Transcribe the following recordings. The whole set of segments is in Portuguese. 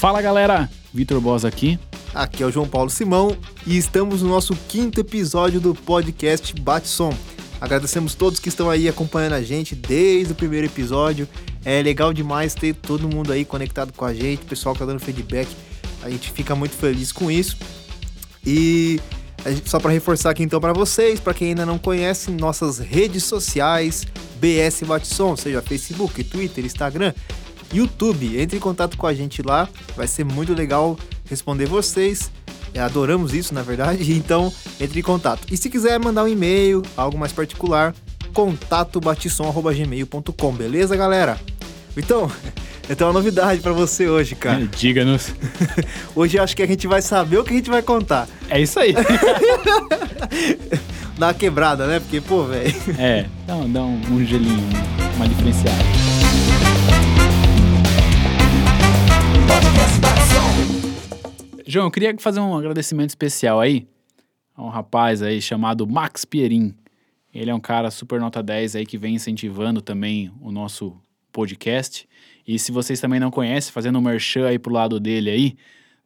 Fala galera, Vitor Boss aqui. Aqui é o João Paulo Simão e estamos no nosso quinto episódio do podcast Bate Som. Agradecemos todos que estão aí acompanhando a gente desde o primeiro episódio. É legal demais ter todo mundo aí conectado com a gente, o pessoal que tá dando feedback. A gente fica muito feliz com isso. E só para reforçar aqui então para vocês, para quem ainda não conhece, nossas redes sociais, BS Batson, seja Facebook, Twitter, Instagram, YouTube. Entre em contato com a gente lá, vai ser muito legal responder vocês. Adoramos isso, na verdade, então entre em contato. E se quiser mandar um e-mail, algo mais particular, contatobatissom.gmail.com, beleza, galera? Então, eu tenho uma novidade para você hoje, cara. Diga-nos. hoje acho que a gente vai saber o que a gente vai contar. É isso aí. dá uma quebrada, né? Porque, pô, velho. É, dá, dá um, um gelinho, uma diferenciada. João, eu queria fazer um agradecimento especial aí a um rapaz aí chamado Max Pierin. Ele é um cara super nota 10 aí que vem incentivando também o nosso podcast. E se vocês também não conhecem, fazendo um merchan aí pro lado dele aí,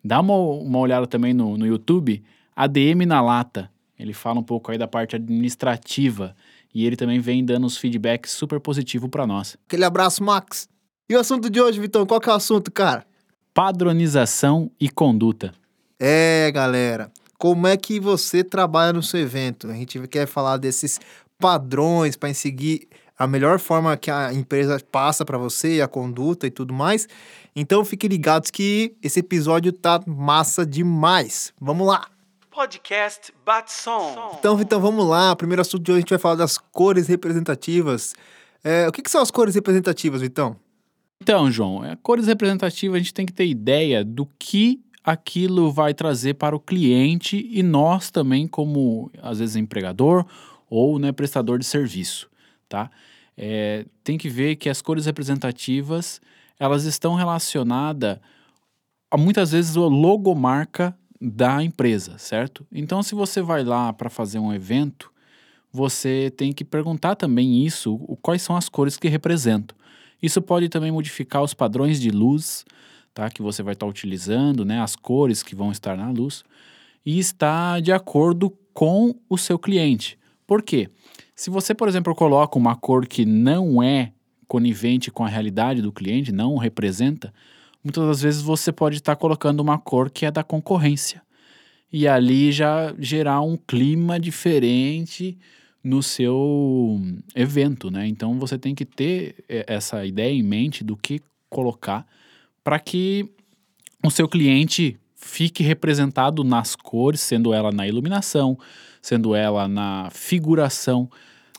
dá uma, uma olhada também no, no YouTube, ADM na Lata. Ele fala um pouco aí da parte administrativa e ele também vem dando os feedbacks super positivo para nós. Aquele abraço, Max. E o assunto de hoje, Vitão, qual que é o assunto, cara? Padronização e conduta. É, galera. Como é que você trabalha no seu evento? A gente quer falar desses padrões para seguir a melhor forma que a empresa passa para você, a conduta e tudo mais. Então fiquem ligados que esse episódio tá massa demais. Vamos lá. Podcast Batson. Então, então vamos lá. Primeiro assunto de hoje a gente vai falar das cores representativas. É, o que, que são as cores representativas, Vitão? Então, João, é, cores representativas a gente tem que ter ideia do que aquilo vai trazer para o cliente e nós também, como às vezes empregador ou né, prestador de serviço, tá? É, tem que ver que as cores representativas elas estão relacionadas a muitas vezes a logomarca da empresa, certo? Então, se você vai lá para fazer um evento, você tem que perguntar também isso, quais são as cores que representam. Isso pode também modificar os padrões de luz, tá? Que você vai estar tá utilizando, né? As cores que vão estar na luz e está de acordo com o seu cliente. Por quê? Se você, por exemplo, coloca uma cor que não é conivente com a realidade do cliente, não representa, muitas das vezes você pode estar tá colocando uma cor que é da concorrência. E ali já gerar um clima diferente no seu evento, né? Então você tem que ter eh, essa ideia em mente do que colocar para que o seu cliente fique representado nas cores, sendo ela na iluminação, sendo ela na figuração,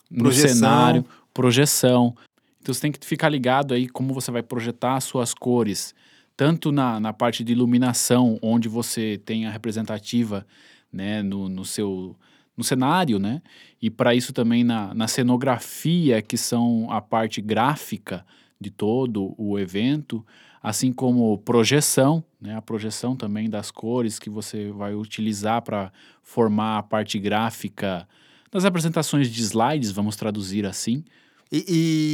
projeção. no cenário, projeção. Então você tem que ficar ligado aí como você vai projetar as suas cores, tanto na, na parte de iluminação, onde você tem a representativa né, no, no seu no cenário, né? E para isso também na, na cenografia, que são a parte gráfica de todo o evento, assim como projeção, né? A projeção também das cores que você vai utilizar para formar a parte gráfica das apresentações de slides, vamos traduzir assim. E,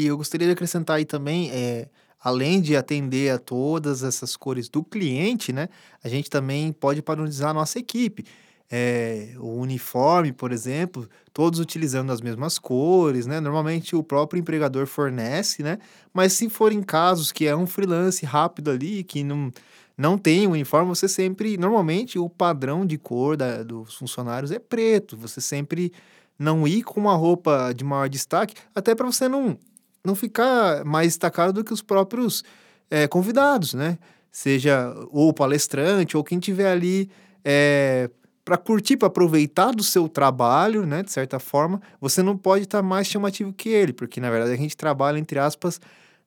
e eu gostaria de acrescentar aí também, é, além de atender a todas essas cores do cliente, né? A gente também pode padronizar a nossa equipe é, o uniforme, por exemplo, todos utilizando as mesmas cores, né? Normalmente o próprio empregador fornece, né? Mas se forem casos que é um freelance rápido ali, que não, não tem uniforme, você sempre, normalmente o padrão de cor da, dos funcionários é preto. Você sempre não ir com uma roupa de maior destaque, até para você não, não ficar mais destacado do que os próprios é, convidados, né? Seja ou palestrante ou quem tiver ali é, para curtir, para aproveitar do seu trabalho, né, de certa forma, você não pode estar tá mais chamativo que ele, porque na verdade a gente trabalha entre aspas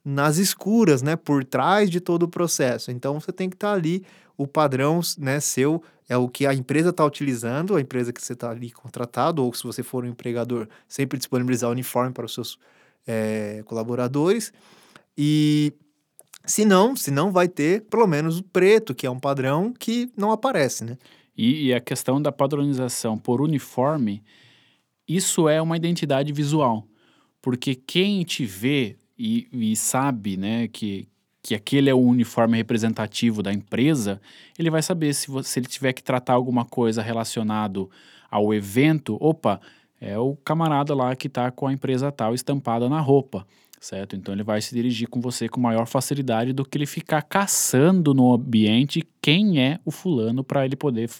nas escuras, né, por trás de todo o processo. Então você tem que estar tá ali o padrão, né, seu é o que a empresa está utilizando, a empresa que você está ali contratado, ou se você for um empregador, sempre disponibilizar uniforme para os seus é, colaboradores. E se não, se não vai ter pelo menos o preto, que é um padrão que não aparece, né? E, e a questão da padronização por uniforme, isso é uma identidade visual. Porque quem te vê e, e sabe né, que, que aquele é o uniforme representativo da empresa, ele vai saber se, se ele tiver que tratar alguma coisa relacionado ao evento, opa, é o camarada lá que está com a empresa tal estampada na roupa, certo? Então ele vai se dirigir com você com maior facilidade do que ele ficar caçando no ambiente quem é o fulano para ele poder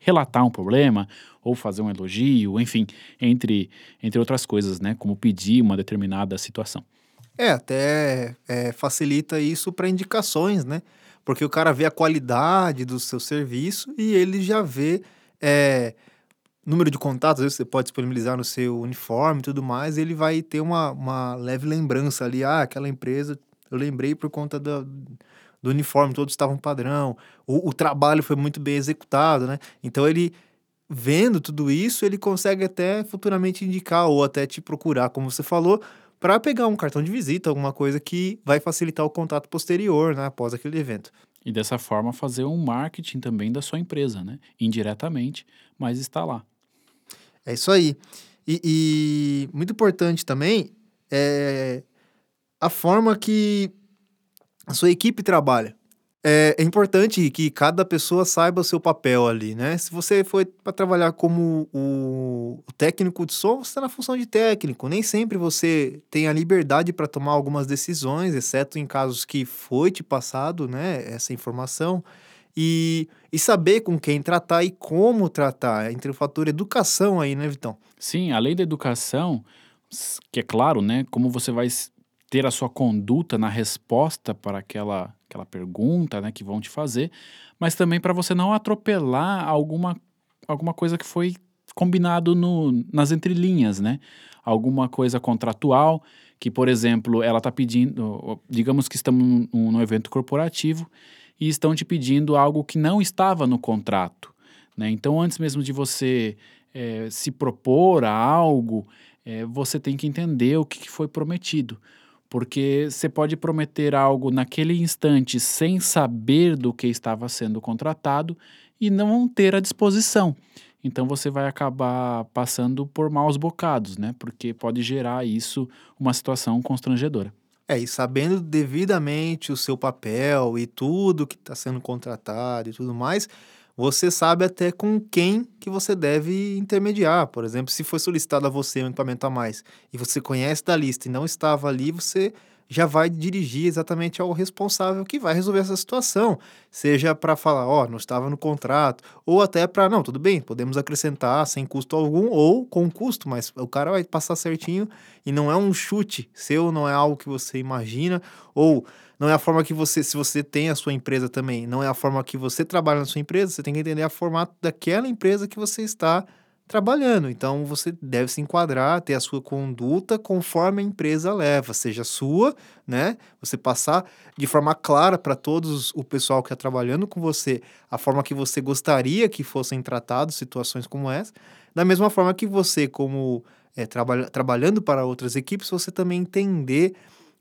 relatar um problema ou fazer um elogio, enfim, entre, entre outras coisas, né? Como pedir uma determinada situação. É, até é, facilita isso para indicações, né? Porque o cara vê a qualidade do seu serviço e ele já vê é, número de contatos, às vezes você pode disponibilizar no seu uniforme e tudo mais, ele vai ter uma, uma leve lembrança ali, ah, aquela empresa, eu lembrei por conta do, do uniforme, todos estavam padrão, o, o trabalho foi muito bem executado, né? Então ele vendo tudo isso, ele consegue até futuramente indicar ou até te procurar, como você falou, para pegar um cartão de visita, alguma coisa que vai facilitar o contato posterior, né, após aquele evento. E dessa forma fazer um marketing também da sua empresa, né? Indiretamente, mas está lá. É isso aí. E, e muito importante também é a forma que a sua equipe trabalha é, é, importante que cada pessoa saiba o seu papel ali, né? Se você foi para trabalhar como o, o, técnico de som, você está na função de técnico. Nem sempre você tem a liberdade para tomar algumas decisões, exceto em casos que foi te passado, né? Essa informação. E, e saber com quem tratar e como tratar, entre o fator educação aí, né, Vitão? Sim, além da educação, que é claro, né? Como você vai ter a sua conduta na resposta para aquela, aquela pergunta né, que vão te fazer, mas também para você não atropelar alguma, alguma coisa que foi combinado no, nas entrelinhas, né? Alguma coisa contratual que, por exemplo, ela está pedindo, digamos que estamos num, num evento corporativo e estão te pedindo algo que não estava no contrato, né? Então, antes mesmo de você é, se propor a algo, é, você tem que entender o que, foi prometido porque você pode prometer algo naquele instante sem saber do que estava sendo contratado e não ter a disposição. Então você vai acabar passando por maus bocados, né? Porque pode gerar isso uma situação constrangedora. É, e sabendo devidamente o seu papel e tudo que está sendo contratado e tudo mais, você sabe até com quem que você deve intermediar. Por exemplo, se foi solicitado a você um equipamento a mais e você conhece da lista e não estava ali, você já vai dirigir exatamente ao responsável que vai resolver essa situação. Seja para falar, ó, oh, não estava no contrato, ou até para, não, tudo bem, podemos acrescentar sem custo algum ou com custo, mas o cara vai passar certinho e não é um chute seu, não é algo que você imagina, ou não é a forma que você, se você tem a sua empresa também, não é a forma que você trabalha na sua empresa, você tem que entender a formato daquela empresa que você está trabalhando. Então você deve se enquadrar, ter a sua conduta conforme a empresa leva, seja sua, né? Você passar de forma clara para todos o pessoal que está trabalhando com você a forma que você gostaria que fossem tratados situações como essa, da mesma forma que você, como é, trabalha, trabalhando para outras equipes, você também entender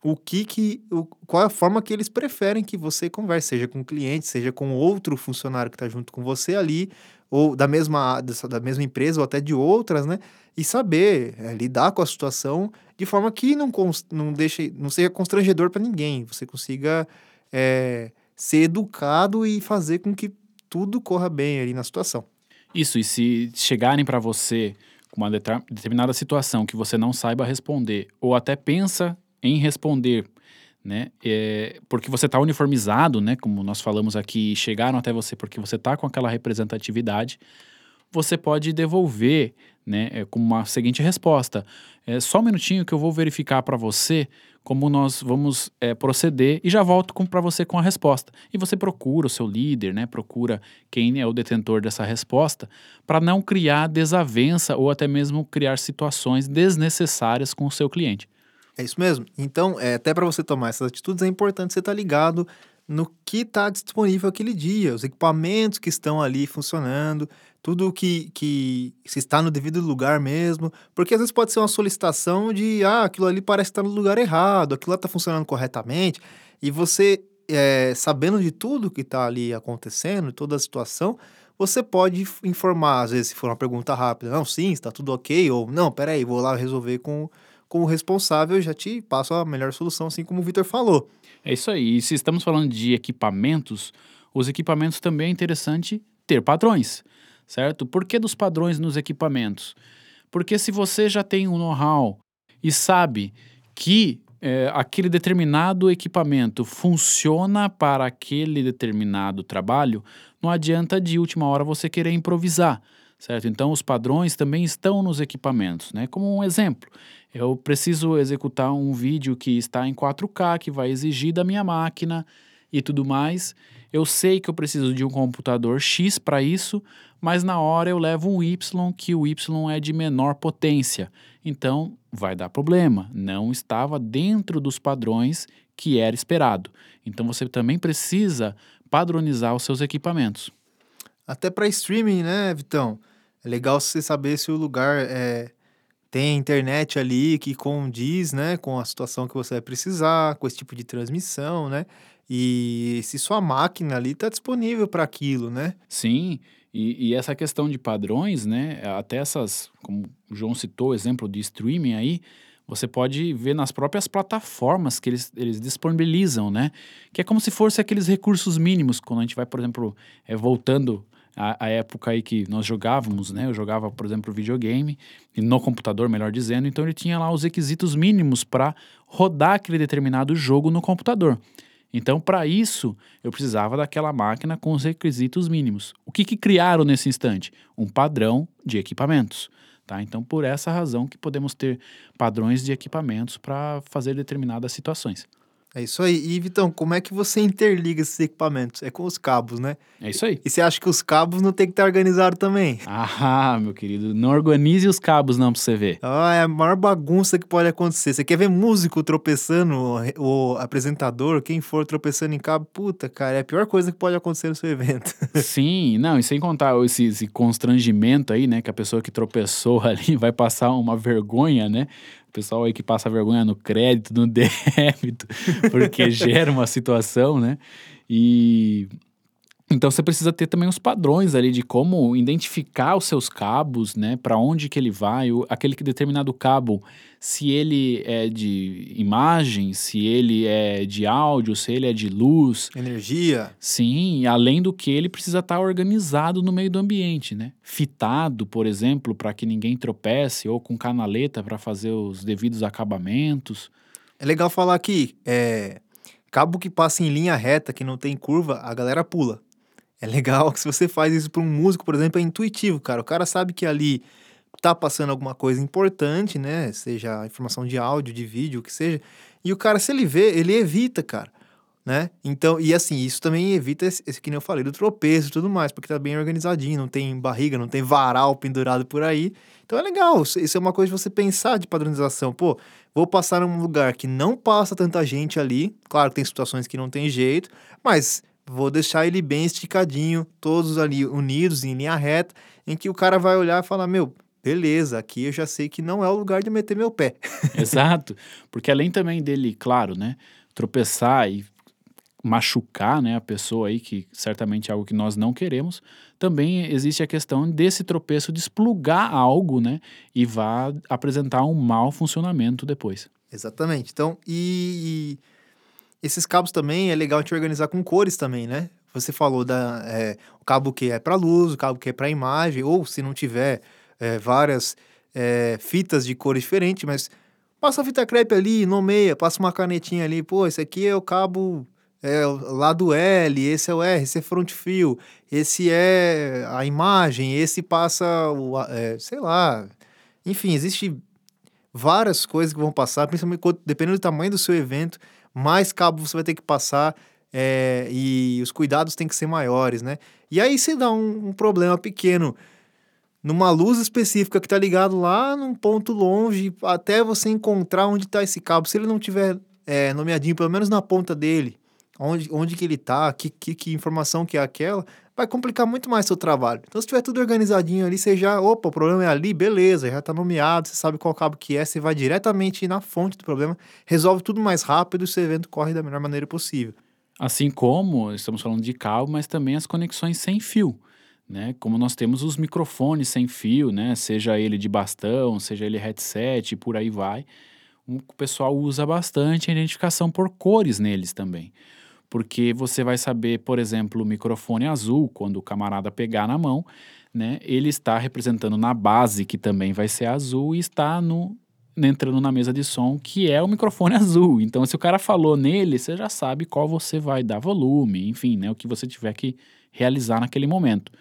o que que o, qual é a forma que eles preferem que você converse, seja com o cliente, seja com outro funcionário que está junto com você ali, ou da mesma da mesma empresa ou até de outras, né? E saber é, lidar com a situação de forma que não não deixe não seja constrangedor para ninguém, você consiga é, ser educado e fazer com que tudo corra bem ali na situação. Isso, e se chegarem para você com uma determinada situação que você não saiba responder, ou até pensa em responder, né? É, porque você está uniformizado, né? Como nós falamos aqui, chegaram até você porque você está com aquela representatividade, você pode devolver, né? É, com uma seguinte resposta: é, só um minutinho que eu vou verificar para você como nós vamos é, proceder e já volto para você com a resposta. E você procura o seu líder, né? Procura quem é o detentor dessa resposta para não criar desavença ou até mesmo criar situações desnecessárias com o seu cliente. É isso mesmo. Então, é, até para você tomar essas atitudes, é importante você estar tá ligado no que está disponível aquele dia, os equipamentos que estão ali funcionando, tudo que, que se está no devido lugar mesmo, porque às vezes pode ser uma solicitação de, ah, aquilo ali parece estar no lugar errado, aquilo está funcionando corretamente, e você, é, sabendo de tudo que está ali acontecendo, toda a situação, você pode informar, às vezes, se for uma pergunta rápida, não, sim, está tudo ok, ou não, peraí, vou lá resolver com como responsável, já te passo a melhor solução, assim como o Vitor falou. É isso aí. E se estamos falando de equipamentos, os equipamentos também é interessante ter padrões, certo? Por que dos padrões nos equipamentos? Porque se você já tem um know-how e sabe que é, aquele determinado equipamento funciona para aquele determinado trabalho, não adianta de última hora você querer improvisar, certo? Então os padrões também estão nos equipamentos, né? Como um exemplo, eu preciso executar um vídeo que está em 4K, que vai exigir da minha máquina e tudo mais. Eu sei que eu preciso de um computador X para isso, mas na hora eu levo um Y, que o Y é de menor potência. Então vai dar problema. Não estava dentro dos padrões que era esperado. Então você também precisa padronizar os seus equipamentos. Até para streaming, né, Vitão? É legal você saber se o lugar é, tem internet ali que condiz, né, com a situação que você vai precisar, com esse tipo de transmissão, né? E se sua máquina ali está disponível para aquilo, né? Sim, e, e, essa questão de padrões, né? Até essas, como o João citou, o exemplo de streaming aí, você pode ver nas próprias plataformas que eles, eles disponibilizam, né? Que é como se fosse aqueles recursos mínimos, quando a gente vai, por exemplo, é, voltando à, à época aí que nós jogávamos, né? Eu jogava, por exemplo, videogame, no computador, melhor dizendo, então ele tinha lá os requisitos mínimos para rodar aquele determinado jogo no computador. Então, para isso, eu precisava daquela máquina com os requisitos mínimos. O que, que criaram nesse instante? Um padrão de equipamentos. Tá? Então, por essa razão que podemos ter padrões de equipamentos para fazer determinadas situações. É isso aí. E, Vitão, como é que você interliga esses equipamentos? É com os cabos, né? É isso aí. E você acha que os cabos não tem que estar organizados também? Ah, meu querido, não organize os cabos não pra você ver. Ah, é a maior bagunça que pode acontecer. Você quer ver músico tropeçando, o apresentador, quem for tropeçando em cabo? Puta, cara, é a pior coisa que pode acontecer no seu evento. Sim, não, e sem contar esse, esse constrangimento aí, né, que a pessoa que tropeçou ali vai passar uma vergonha, né? Pessoal aí que passa vergonha no crédito, no débito, porque gera uma situação, né? E então você precisa ter também os padrões ali de como identificar os seus cabos, né? Para onde que ele vai, o, aquele que determinado cabo, se ele é de imagem, se ele é de áudio, se ele é de luz, energia. Sim, além do que ele precisa estar tá organizado no meio do ambiente, né? Fitado, por exemplo, para que ninguém tropece ou com canaleta para fazer os devidos acabamentos. É legal falar aqui, é, cabo que passa em linha reta, que não tem curva, a galera pula. É legal que se você faz isso para um músico, por exemplo, é intuitivo, cara. O cara sabe que ali tá passando alguma coisa importante, né? Seja informação de áudio, de vídeo, o que seja. E o cara, se ele vê, ele evita, cara. Né? Então, e assim, isso também evita esse, esse que nem eu falei, do tropeço e tudo mais, porque tá bem organizadinho, não tem barriga, não tem varal pendurado por aí. Então é legal, isso é uma coisa de você pensar de padronização. Pô, vou passar num lugar que não passa tanta gente ali. Claro que tem situações que não tem jeito, mas vou deixar ele bem esticadinho, todos ali unidos em linha reta, em que o cara vai olhar e falar: Meu, beleza, aqui eu já sei que não é o lugar de meter meu pé. Exato, porque além também dele, claro, né, tropeçar e machucar, né, a pessoa aí, que certamente é algo que nós não queremos, também existe a questão desse tropeço desplugar algo, né, e vá apresentar um mau funcionamento depois. Exatamente. Então, e, e esses cabos também é legal te organizar com cores também, né? Você falou da é, o cabo que é para luz, o cabo que é para imagem, ou se não tiver é, várias é, fitas de cores diferentes, mas passa a fita crepe ali, nomeia, passa uma canetinha ali, pô, esse aqui é o cabo é, lado L, esse é o R, esse é front fio, esse é a imagem, esse passa o, é, sei lá, enfim, existe várias coisas que vão passar, principalmente dependendo do tamanho do seu evento, mais cabo você vai ter que passar é, e os cuidados têm que ser maiores, né? E aí se dá um, um problema pequeno numa luz específica que está ligado lá num ponto longe, até você encontrar onde está esse cabo. Se ele não tiver é, nomeadinho, pelo menos na ponta dele, onde, onde que ele está, que, que, que informação que é aquela, vai complicar muito mais seu trabalho. Então, se tiver tudo organizadinho ali, você já, opa, o problema é ali, beleza, já está nomeado, você sabe qual cabo que é, você vai diretamente na fonte do problema, resolve tudo mais rápido e o seu evento corre da melhor maneira possível. Assim como estamos falando de cabo, mas também as conexões sem fio. Né? Como nós temos os microfones sem fio, né? Seja ele de bastão, seja ele headset, por aí vai. o pessoal usa bastante a identificação por cores neles também. Porque você vai saber, por exemplo, o microfone azul, quando o camarada pegar na mão, né, ele está representando na base, que também vai ser azul, e está no, entrando na mesa de som, que é o microfone azul. Então, se o cara falou nele, você já sabe qual você vai dar volume, enfim, né, o que você tiver que realizar naquele momento.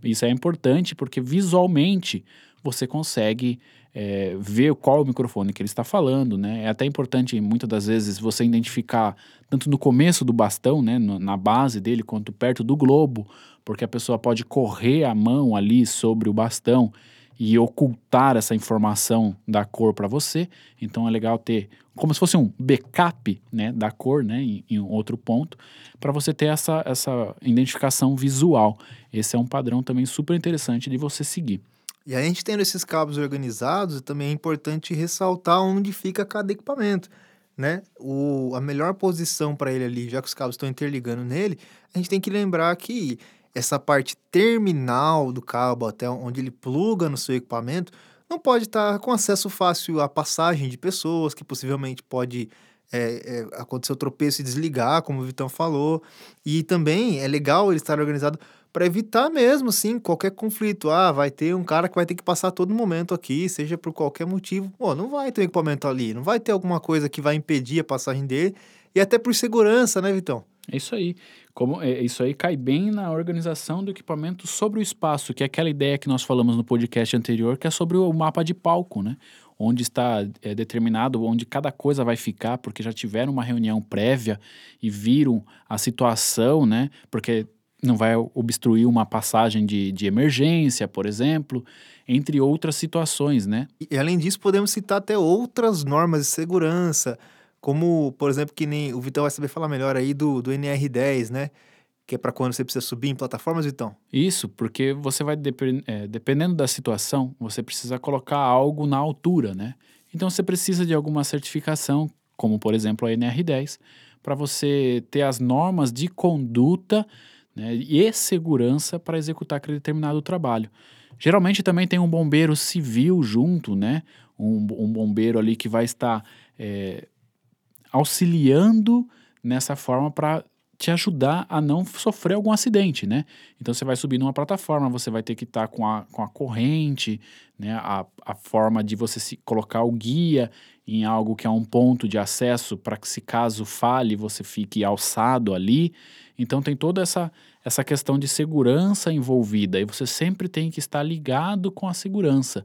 Isso é importante porque visualmente você consegue é, ver qual é o microfone que ele está falando, né? É até importante, muitas das vezes, você identificar tanto no começo do bastão, né, na base dele, quanto perto do globo, porque a pessoa pode correr a mão ali sobre o bastão e ocultar essa informação da cor para você. Então é legal ter como se fosse um backup né, da cor né, em, em outro ponto, para você ter essa, essa identificação visual. Esse é um padrão também super interessante de você seguir. E a gente tendo esses cabos organizados, também é importante ressaltar onde fica cada equipamento. Né? O, a melhor posição para ele ali, já que os cabos estão interligando nele, a gente tem que lembrar que essa parte terminal do cabo até onde ele pluga no seu equipamento não pode estar com acesso fácil à passagem de pessoas, que possivelmente pode é, é, acontecer o tropeço e desligar, como o Vitão falou. E também é legal ele estar organizado para evitar mesmo, assim, qualquer conflito. Ah, vai ter um cara que vai ter que passar todo momento aqui, seja por qualquer motivo. Pô, não vai ter um equipamento ali, não vai ter alguma coisa que vai impedir a passagem dele. E até por segurança, né, Vitão? É isso aí. Como é, isso aí cai bem na organização do equipamento sobre o espaço, que é aquela ideia que nós falamos no podcast anterior, que é sobre o mapa de palco, né? Onde está é, determinado onde cada coisa vai ficar, porque já tiveram uma reunião prévia e viram a situação, né? Porque não vai obstruir uma passagem de, de emergência, por exemplo, entre outras situações, né? E além disso, podemos citar até outras normas de segurança, como, por exemplo, que nem o Vitão vai saber falar melhor aí do, do NR10, né? Que é para quando você precisa subir em plataformas, Vitão? Isso, porque você vai, é, dependendo da situação, você precisa colocar algo na altura, né? Então você precisa de alguma certificação, como por exemplo a NR10, para você ter as normas de conduta né, e segurança para executar aquele determinado trabalho. Geralmente também tem um bombeiro civil junto, né? Um, um bombeiro ali que vai estar é, auxiliando nessa forma para te ajudar a não sofrer algum acidente, né? Então você vai subir numa plataforma, você vai ter que estar tá com, a, com a corrente, né? A, a forma de você se colocar o guia em algo que é um ponto de acesso para que se caso fale você fique alçado ali. Então tem toda essa, essa questão de segurança envolvida e você sempre tem que estar ligado com a segurança.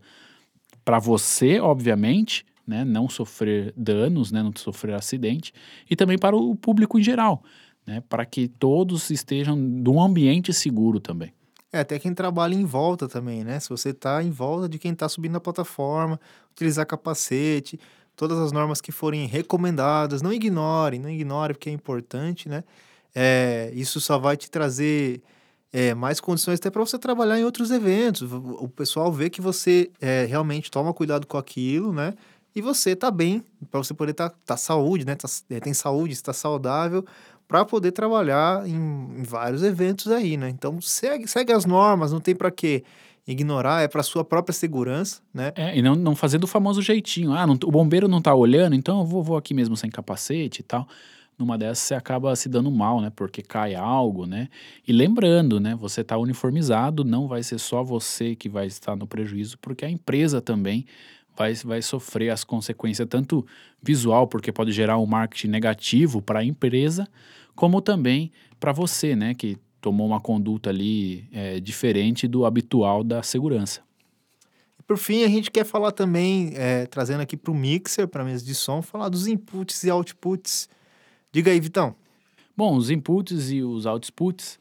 Para você, obviamente, né, não sofrer danos, né, não sofrer acidente, e também para o público em geral, né, para que todos estejam num ambiente seguro também. É, até quem trabalha em volta também, né? Se você está em volta de quem está subindo na plataforma, utilizar capacete, todas as normas que forem recomendadas, não ignore, não ignore porque é importante, né? É, isso só vai te trazer é, mais condições até para você trabalhar em outros eventos. O pessoal vê que você é, realmente toma cuidado com aquilo, né? E você tá bem, para você poder estar tá, tá saúde, né? Tá, é, tem saúde, está saudável, para poder trabalhar em, em, vários eventos aí, né? Então segue, segue as normas, não tem para quê ignorar, é para sua própria segurança, né? É, e não, não fazer do famoso jeitinho. Ah, não, o bombeiro não tá olhando, então eu vou, vou aqui mesmo sem capacete e tal numa dessas você acaba se dando mal, né? Porque cai algo, né? E lembrando, né? Você está uniformizado, não vai ser só você que vai estar no prejuízo, porque a empresa também vai, vai sofrer as consequências, tanto visual, porque pode gerar um marketing negativo para a empresa, como também para você, né? Que tomou uma conduta ali é, diferente do habitual da segurança. Por fim, a gente quer falar também, é, trazendo aqui para o mixer, para a mesa de som, falar dos inputs e outputs Diga aí, Vitão. Bom, os inputs e os outputs,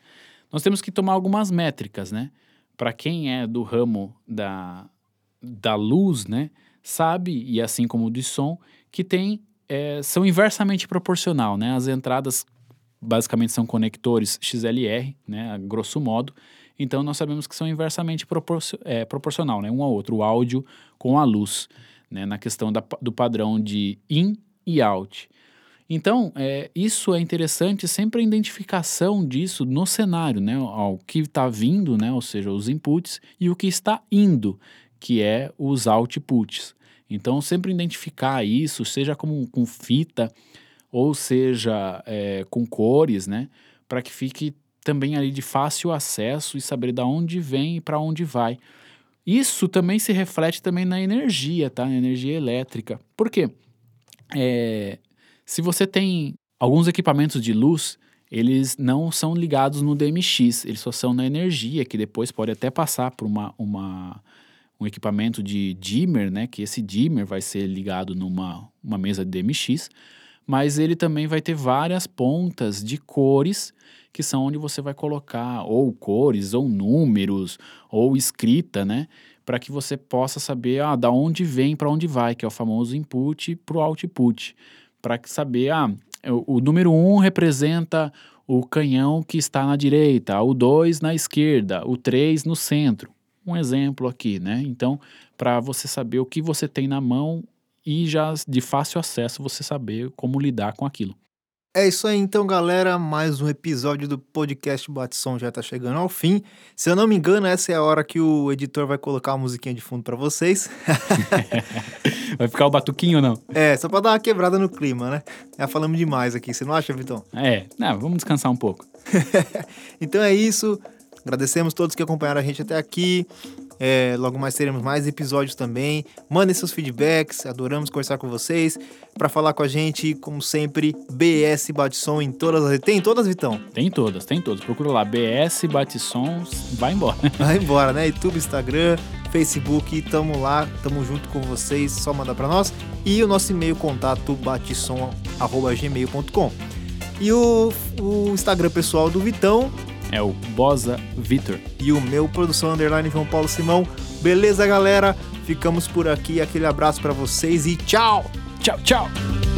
nós temos que tomar algumas métricas, né? Para quem é do ramo da, da luz, né? Sabe, e assim como o de som, que tem, é, são inversamente proporcional, né? As entradas basicamente são conectores XLR, né? Grosso modo. Então, nós sabemos que são inversamente é, proporcional, né? Um ao outro, o áudio com a luz, né? Na questão da, do padrão de in e out. Então, é, isso é interessante sempre a identificação disso no cenário, né? O que está vindo, né? Ou seja, os inputs, e o que está indo, que é os outputs. Então, sempre identificar isso, seja como, com fita ou seja é, com cores, né? Para que fique também ali de fácil acesso e saber de onde vem e para onde vai. Isso também se reflete também na energia, tá? Na energia elétrica. Por quê? É, se você tem alguns equipamentos de luz, eles não são ligados no DMX, eles só são na energia, que depois pode até passar por uma, uma, um equipamento de dimmer, né? Que esse dimmer vai ser ligado numa uma mesa de DMX, mas ele também vai ter várias pontas de cores que são onde você vai colocar ou cores, ou números, ou escrita, né? Para que você possa saber ah, da onde vem para onde vai, que é o famoso input para o output. Para saber, ah, o, o número 1 um representa o canhão que está na direita, o 2 na esquerda, o 3 no centro. Um exemplo aqui, né? Então, para você saber o que você tem na mão e já de fácil acesso você saber como lidar com aquilo. É isso aí, então, galera. Mais um episódio do podcast Batson já tá chegando ao fim. Se eu não me engano, essa é a hora que o editor vai colocar a musiquinha de fundo para vocês. vai ficar o batuquinho ou não? É, só pra dar uma quebrada no clima, né? Já falamos demais aqui, você não acha, Vitão? É, não, vamos descansar um pouco. então é isso. Agradecemos todos que acompanharam a gente até aqui. É, logo mais teremos mais episódios também. Mandem seus feedbacks, adoramos conversar com vocês. Para falar com a gente, como sempre, BS Batisson em todas as. Tem todas, Vitão? Tem todas, tem todas. Procura lá, BS Batisson, vai embora. Vai embora, né? YouTube, Instagram, Facebook, tamo lá, tamo junto com vocês, só mandar para nós. E o nosso e-mail contato batisson@gmail.com. E o, o Instagram pessoal do Vitão é o Bosa Vitor. E o meu, produção underline João Paulo Simão. Beleza, galera? Ficamos por aqui. Aquele abraço para vocês e tchau! Tchau, tchau!